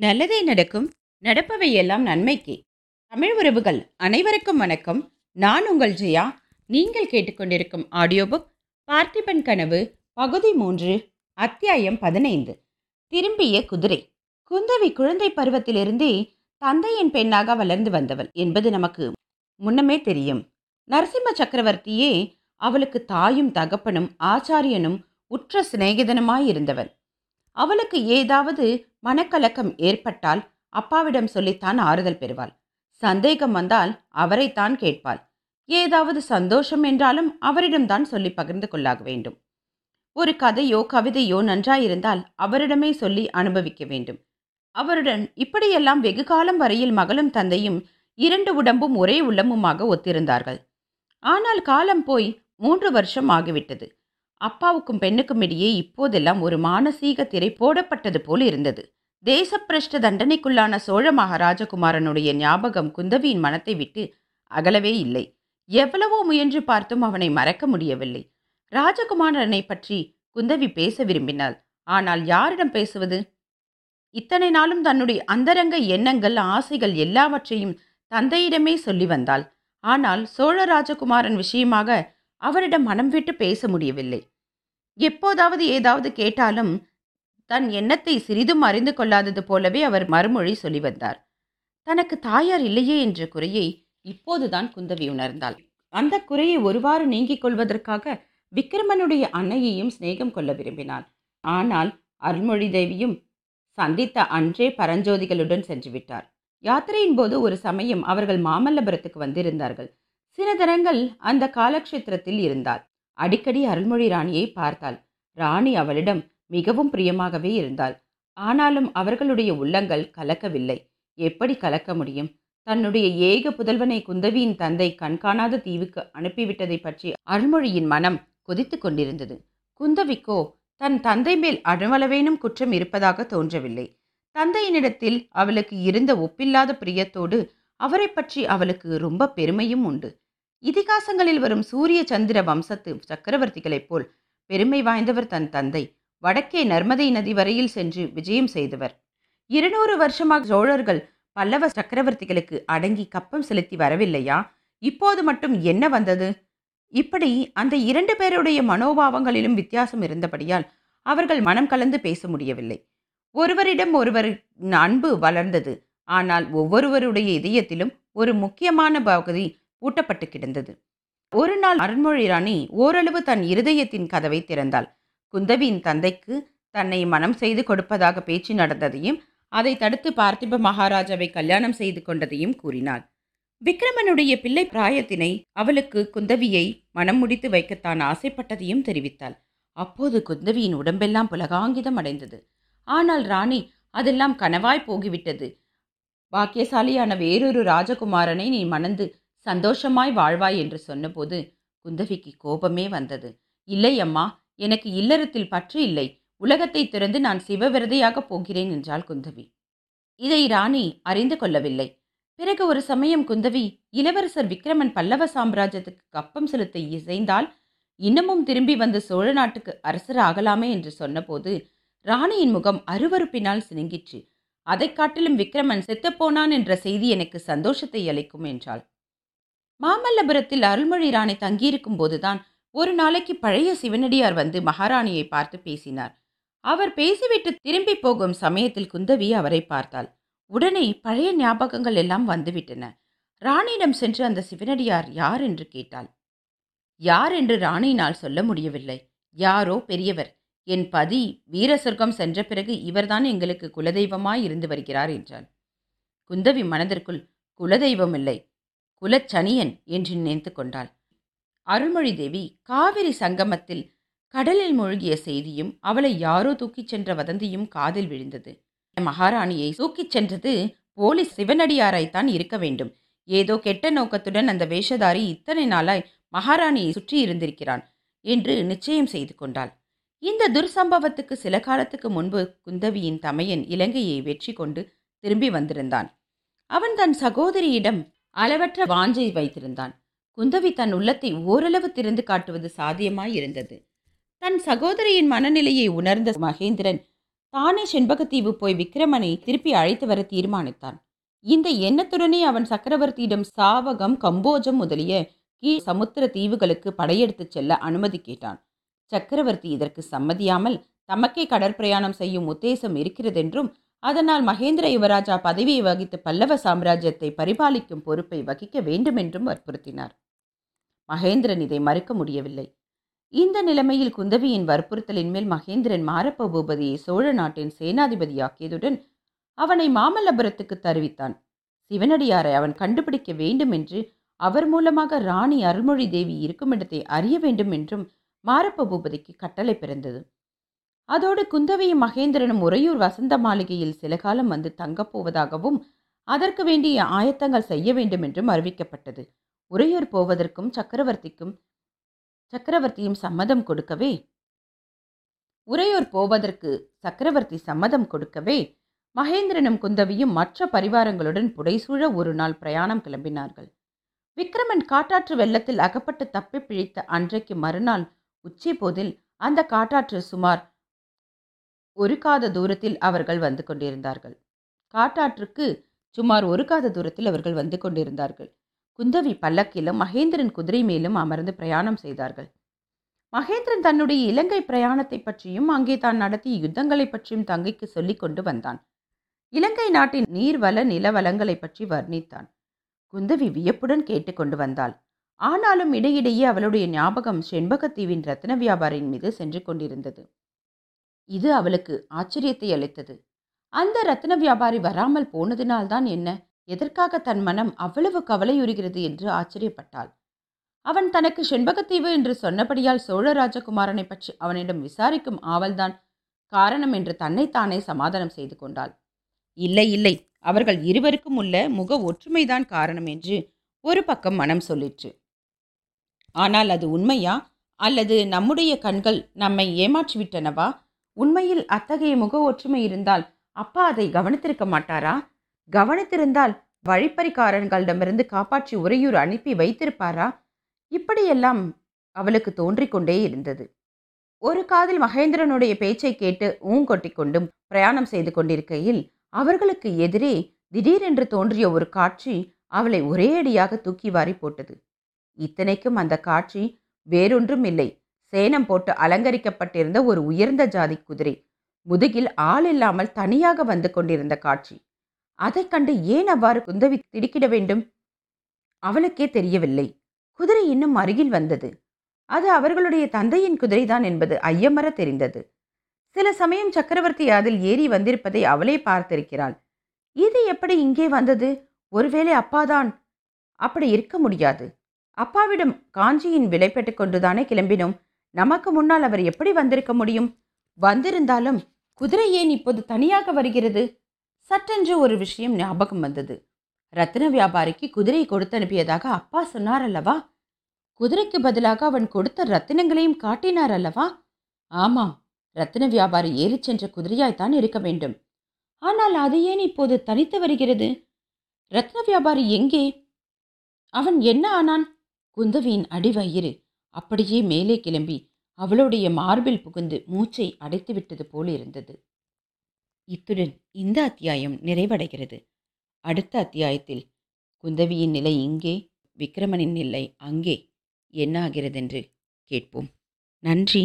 நல்லதே நடக்கும் நடப்பவை எல்லாம் நன்மைக்கே. தமிழ் உறவுகள் அனைவருக்கும் வணக்கம். நான் உங்கள் ஜெயா. நீங்கள் கேட்டுக்கொண்டிருக்கும் ஆடியோ புக் பார்த்திபன் கனவு பகுதி மூன்று அத்தியாயம் பதினைந்து. திரும்பிய குதிரை. குந்தவி குழந்தை பருவத்திலிருந்தே தந்தையின் பெண்ணாக வளர்ந்து வந்தவள் என்பது நமக்கு முன்னமே தெரியும். நரசிம்ம சக்கரவர்த்தியே அவளுக்கு தாயும் தகப்பனும் ஆச்சாரியனும் உற்ற சிநேகிதனுமாயிருந்தவன் அவளுக்கு ஏதாவது மனக்கலக்கம் ஏற்பட்டால் அப்பாவிடம் சொல்லித்தான் ஆறுதல் பெறுவாள். சந்தேகம் வந்தால் அவரைத்தான் கேட்பாள். ஏதாவது சந்தோஷம் என்றாலும் அவரிடம்தான் சொல்லி பகிர்ந்து கொள்ளாக வேண்டும். ஒரு கதையோ கவிதையோ நன்றாயிருந்தால் அவரிடமே சொல்லி அனுபவிக்க வேண்டும். அவருடன் இப்படியெல்லாம் வெகு காலம் வரையில் மகளும் தந்தையும் இரண்டு உடம்பும் ஒரே உள்ளமுமாக ஒத்திருந்தார்கள். ஆனால் காலம் போய் மூன்று வருஷம் ஆகிவிட்டது. அப்பாவுக்கும் பெண்ணுக்கும் இடையே இப்போதெல்லாம் ஒரு மானசீக திரை போடப்பட்டது போல் இருந்தது. தேசப்பிரஷ்ட தண்டனைக்குள்ளான சோழ மகாராஜகுமாரனுடைய ஞாபகம் குந்தவியின் மனத்தை விட்டு அகலவே இல்லை. எவ்வளவோ முயன்று பார்த்தும் அவனை மறக்க முடியவில்லை. ராஜகுமாரனை பற்றி குந்தவி பேச விரும்பினாள். ஆனால் யாரிடம் பேசுவது? இத்தனை நாளும் தன்னுடைய அந்தரங்க எண்ணங்கள் ஆசைகள் எல்லாவற்றையும் தந்தையிடமே சொல்லி வந்தாள். ஆனால் சோழ ராஜகுமாரன் விஷயமாக அவரிடம் மனம் விட்டு பேச முடியவில்லை. எப்போதாவது ஏதாவது கேட்டாலும் தன் எண்ணத்தை சிறிதும் அறிந்து கொள்ளாதது போலவே அவர் மறுமொழி சொல்லி வந்தார். தனக்கு தாயார் இல்லையே என்ற குறையை இப்போதுதான் குந்தவி உணர்ந்தாள். அந்த குறையை ஒருவாறு நீங்கிக் கொள்வதற்காக விக்ரமனுடைய அன்னையையும் சிநேகம் கொள்ள விரும்பினாள். ஆனால் அருள்மொழி தேவியும் சந்தித்த அன்றே பரஞ்சோதிகளுடன் சென்று விட்டார் யாத்திரையின் போது ஒரு சமயம் அவர்கள் மாமல்லபுரத்துக்கு வந்திருந்தார்கள். சில தினங்கள் அந்த காலக்ஷேத்திரத்தில் இருந்தாள். அடிக்கடி அருள்மொழி ராணியை பார்த்தாள். ராணி அவளிடம் மிகவும் பிரியமாகவே இருந்தாள். ஆனாலும் அவர்களுடைய உள்ளங்கள் கலக்கவில்லை. எப்படி கலக்க முடியும்? தன்னுடைய ஏக புதல்வனை குந்தவியின் தந்தை கண்காணாத தீவுக்கு அனுப்பிவிட்டதை பற்றி அருள்மொழியின் மனம் கொதித்து கொண்டிருந்தது. குந்தவிக்கோ தன் தந்தை மேல் அணுவளவேனும் குற்றம் இருப்பதாக தோன்றவில்லை. தந்தையினிடத்தில் அவளுக்கு இருந்த ஒப்பில்லாத பிரியத்தோடு அவரை பற்றி அவளுக்கு ரொம்ப பெருமையும் உண்டு. இதிகாசங்களில் வரும் சூரிய சந்திர வம்சத்து சக்கரவர்த்திகளைப் போல் பெருமை வாய்ந்தவர் தன் தந்தை. வடக்கே நர்மதை நதி வரையில் சென்று விஜயம் செய்தவர். இருநூறு வருஷமாக சோழர்கள் பல்லவ சக்கரவர்த்திகளுக்கு அடங்கி கப்பம் செலுத்தி வரவில்லையா? இப்போது மட்டும் என்ன வந்தது? இப்படி அந்த இரண்டு பேருடைய மனோபாவங்களிலும் வித்தியாசம் இருந்தபடியால் அவர்கள் மனம் கலந்து பேச முடியவில்லை. ஒருவரிடம் ஒருவர் அன்பு வளர்ந்தது. ஆனால் ஒவ்வொருவருடைய இதயத்திலும் ஒரு முக்கியமான பகுதி பூட்டப்பட்டு கிடந்தது. ஒரு நாள் அருண்மொழி ராணி ஓரளவு தன் இருதயத்தின் கதவை திறந்தாள். குந்தவியின் தந்தைக்கு தன்னை மனம் செய்து கொடுப்பதாக பேச்சு நடந்ததையும் அதை தடுத்து பார்த்திப மகாராஜாவை கல்யாணம் செய்து கொண்டதையும் கூறினாள். விக்ரமனுடைய பிள்ளை பிராயத்தினை அவளுக்கு குந்தவியை மனம் முடித்து வைக்கத்தான் ஆசைப்பட்டதையும் தெரிவித்தாள். அப்போது குந்தவியின் உடம்பெல்லாம் புலகாங்கிதம் அடைந்தது. ஆனால் ராணி அதெல்லாம் கனவாய் போகிவிட்டது. பாக்கியசாலியான வேறொரு ராஜகுமாரனை நீ மணந்து சந்தோஷமாய் வாழ்வாய் என்று சொன்னபோது குந்தவிக்கு கோபமே வந்தது. இல்லை அம்மா எனக்கு இல்லறத்தில் பற்று இல்லை. உலகத்தை திறந்து நான் சிவவிரதையாக போகிறேன் என்றாள் குந்தவி. இதை ராணி அறிந்து கொள்ளவில்லை. பிறகு ஒரு சமயம் குந்தவி இளவரசர் விக்ரமன் பல்லவ சாம்ராஜ்யத்துக்கு கப்பம் செலுத்த இசைந்தால் இன்னமும் திரும்பி வந்து சோழ நாட்டுக்கு அரசர் ஆகலாமே என்று சொன்னபோது ராணியின் முகம் அருவறுப்பினால் சினுங்கிற்று. அதைக் காட்டிலும் விக்ரமன் செத்தப்போனான் என்ற செய்தி எனக்கு சந்தோஷத்தை அளிக்கும் என்றாள். மாமல்லபுரத்தில் அருள்மொழி ராணி தங்கியிருக்கும் போதுதான் ஒரு நாளைக்கு பழைய சிவனடியார் வந்து மகாராணியை பார்த்து பேசினார். அவர் பேசிவிட்டு திரும்பி போகும் சமயத்தில் குந்தவி அவரை பார்த்தாள். உடனே பழைய ஞாபகங்கள் எல்லாம் வந்துவிட்டன. ராணியிடம் சென்று அந்த சிவனடியார் யார் என்று கேட்டாள். யார் என்று ராணியினால் சொல்ல முடியவில்லை. யாரோ பெரியவர். என் பதி வீர சொர்க்கம் சென்ற பிறகு இவர்தான் எங்களுக்கு குலதெய்வமாய் இருந்து வருகிறார் என்றாள். குந்தவி மனதிற்குள் குலதெய்வம் இல்லை. குலச்சனியன் என்று நினைத்து கொண்டாள். அருள்மொழி தேவி காவிரி சங்கமத்தில் கடலில் மூழ்கிய செய்தியும் அவளை யாரோ தூக்கிச் சென்ற வதந்தியும் காதில் விழுந்தது. மகாராணியை தூக்கிச் சென்றது போலீஸ் சிவனடியாராய்த்தான் இருக்க வேண்டும். ஏதோ கெட்ட நோக்கத்துடன் அந்த வேஷதாரி இத்தனை நாளாய் மகாராணியை சுற்றி இருந்திருக்கிறான் என்று நிச்சயம் செய்து கொண்டாள். இந்த துர்சம்பவத்துக்கு சில காலத்துக்கு முன்பு குந்தவியின் தமையன் இலங்கையை வெற்றி கொண்டு திரும்பி வந்திருந்தான். அவன் தன் சகோதரியிடம் அளவற்ற வாஞ்சை வைத்திருந்தான். குந்தவி தன் உள்ளத்தை ஓரளவு திறந்து காட்டுவது சாத்தியமாய் இருந்தது தன் சகோதரியின் மனநிலையை உணர்ந்த மகேந்திரன் தானே செண்பகத்தீவு போய் விக்ரமனை திருப்பி அழைத்து வர தீர்மானித்தான். இந்த எண்ணத்துடனே அவன் சக்கரவர்த்தியிடம் சாவகம் கம்போஜம் முதலிய கீழ் சமுத்திர தீவுகளுக்கு படையெடுத்துச் செல்ல அனுமதி கேட்டான். சக்கரவர்த்தி இதற்கு சம்மதியாமல் தமக்கே கடற்பிரயாணம் செய்யும் உத்தேசம் இருக்கிறதென்றும் அதனால் மகேந்திர யுவராஜா பதவியை வகித்து பல்லவ சாம்ராஜ்யத்தை பரிபாலிக்கும் பொறுப்பை வகிக்க வேண்டுமென்றும் வற்புறுத்தினார். மகேந்திரன் இதை மறுக்க முடியவில்லை. இந்த நிலைமையில் குந்தவியின் வற்புறுத்தலின் மேல் மகேந்திரன் மாரப்ப பூபதியை சோழ நாட்டின் சேனாதிபதியாக்கியதுடன் அவனை மாமல்லபுரத்துக்கு தருவித்தான். சிவனடியாரை அவன் கண்டுபிடிக்க வேண்டும் என்று அவர் மூலமாக ராணி அருள்மொழி தேவி இருக்கும் இடத்தை அறிய வேண்டும் என்றும் மாரப்ப பூபதிக்கு கட்டளை பிறந்தது. அதோடு குந்தவியும் மகேந்திரனும் உறையூர் வசந்த மாளிகையில் சில காலம் வந்து தங்கப் போவதாகவும் அதற்கு வேண்டிய ஆயத்தங்கள் செய்ய வேண்டும் என்றும் அறிவிக்கப்பட்டது. உறையூர் போவதற்கும் சக்கரவர்த்திக்கும் சக்கரவர்த்தியும் சம்மதம் கொடுக்கவே உறையூர் போவதற்கு சக்கரவர்த்தி சம்மதம் கொடுக்கவே மகேந்திரனும் குந்தவியும் மற்ற பரிவாரங்களுடன் புடைசூழ ஒரு நாள் பிரயாணம் கிளம்பினார்கள். விக்ரமன் காட்டாற்று வெள்ளத்தில் அகப்பட்டு தப்பி பிழைத்த அன்றைக்கு மறுநாள் உச்சி போதில் அந்த காட்டாற்று சுமார் ஒரு காத தூரத்தில் அவர்கள் வந்து கொண்டிருந்தார்கள். காட்டாற்றுக்கு சுமார் ஒரு காத தூரத்தில் அவர்கள் வந்து கொண்டிருந்தார்கள். குந்தவி பல்லக்கிலும் மகேந்திரன் குதிரை மேலும் அமர்ந்து பிரயாணம் செய்தார்கள். மகேந்திரன் தன்னுடைய இலங்கை பிரயாணத்தை பற்றியும் அங்கே தான் நடத்திய யுத்தங்களை பற்றியும் தங்கைக்கு சொல்லிக் கொண்டு வந்தான். இலங்கை நாட்டின் நீர்வள நிலவளங்களை பற்றி வர்ணித்தான். குந்தவி வியப்புடன் கேட்டுக்கொண்டு வந்தாள். ஆனாலும் இடையிடையே அவளுடைய ஞாபகம் செண்பகத்தீவின் ரத்ன வியாபாரியின் மீது சென்று கொண்டிருந்தது. இது அவளுக்கு ஆச்சரியத்தை அளித்தது. அந்த ரத்ன வியாபாரி வராமல் போனதினால்தான் என்ன? எதற்காக தன் மனம் அவ்வளவு கவலையுறுகிறது என்று ஆச்சரியப்பட்டாள். அவன் தனக்கு செண்பகத்தீவு என்று சொன்னபடியால் சோழ ராஜகுமாரனை பற்றி அவனிடம் விசாரிக்கும் ஆவல்தான் காரணம் என்று தன்னைத்தானே சமாதானம் செய்து கொண்டாள். இல்லை இல்லை. அவர்கள் இருவருக்கும் உள்ள முக ஒற்றுமைதான் காரணம் என்று ஒரு பக்கம் மனம் சொல்லிற்று. ஆனால் அது உண்மையா? அல்லது நம்முடைய கண்கள் நம்மை ஏமாற்றிவிட்டனவா? உண்மையில் அத்தகைய முக ஒற்றுமை இருந்தால் அப்பா அதை கவனித்திருக்க மாட்டாரா? கவனித்திருந்தால் வழிப்பறிக்காரர்களிடமிருந்து காப்பாற்றி உறையூர் அனுப்பி வைத்திருப்பாரா? இப்படியெல்லாம் அவளுக்கு தோன்றிக்கொண்டே இருந்தது. ஒரு காதில் மகேந்திரனுடைய பேச்சை கேட்டு ஊங்கொட்டி கொண்டும் பிரயாணம் செய்து கொண்டிருக்கையில் அவர்களுக்கு எதிரே திடீரென்று தோன்றிய ஒரு காட்சி அவளை ஒரேயடியாக தூக்கி வாரி போட்டது. இத்தனைக்கும் அந்த காட்சி வேறொன்றும் இல்லை சேனம் போட்டு அலங்கரிக்கப்பட்டிருந்த ஒரு உயர்ந்த ஜாதி குதிரை. முதுகில் ஆள் இல்லாமல் தனியாக வந்து கொண்டிருந்த காட்சி. அதைக் கண்டு ஏன் அவ்வாறு குந்தவி திடுக்கிட வேண்டும்? அவளுக்கே தெரியவில்லை. குதிரை இன்னும் அருகில் வந்தது. அது அவர்களுடைய தந்தையின் குதிரைதான் என்பது ஐயமர தெரிந்தது. சில சமயம் சக்கரவர்த்தி அதில் ஏறி வந்திருப்பதை அவளே பார்த்திருக்கிறாள். இது எப்படி இங்கே வந்தது? ஒருவேளை அப்பாதான்? அப்படி இருக்க முடியாது. அப்பாவிடம் காஞ்சியின் விலை பெற்றுக்கொண்டுதானே கிளம்பினோம். நமக்கு முன்னால் அவர் எப்படி வந்திருக்க முடியும்? வந்திருந்தாலும் குதிரை ஏன் இப்போது தனியாக வருகிறது? சட்டென்று ஒரு விஷயம் ஞாபகம் வந்தது. ரத்தின வியாபாரிக்கு குதிரை கொடுத்து அனுப்பியதாக அப்பா சொன்னார் அல்லவா? குதிரைக்கு பதிலாக அவன் கொடுத்த ரத்தினங்களையும் காட்டினார் அல்லவா? ஆமாம் ரத்தின வியாபாரி ஏறிச் சென்ற குதிரையாய்த்தான் இருக்க வேண்டும். ஆனால் அது ஏன் இப்போது தனித்து வருகிறது? ரத்ன வியாபாரி எங்கே? அவன் என்ன ஆனான்? குந்தவியின் அடிவயிறு அப்படியே மேலே கிளம்பி அவளுடைய மார்பில் புகுந்து மூச்சை அடைத்துவிட்டது போல் இருந்தது. இத்துடன் இந்த அத்தியாயம் நிறைவடைகிறது. அடுத்த அத்தியாயத்தில் குந்தவியின் நிலை இங்கே விக்ரமனின் நிலை அங்கே என்ன ஆகிறதென்று கேட்போம். நன்றி.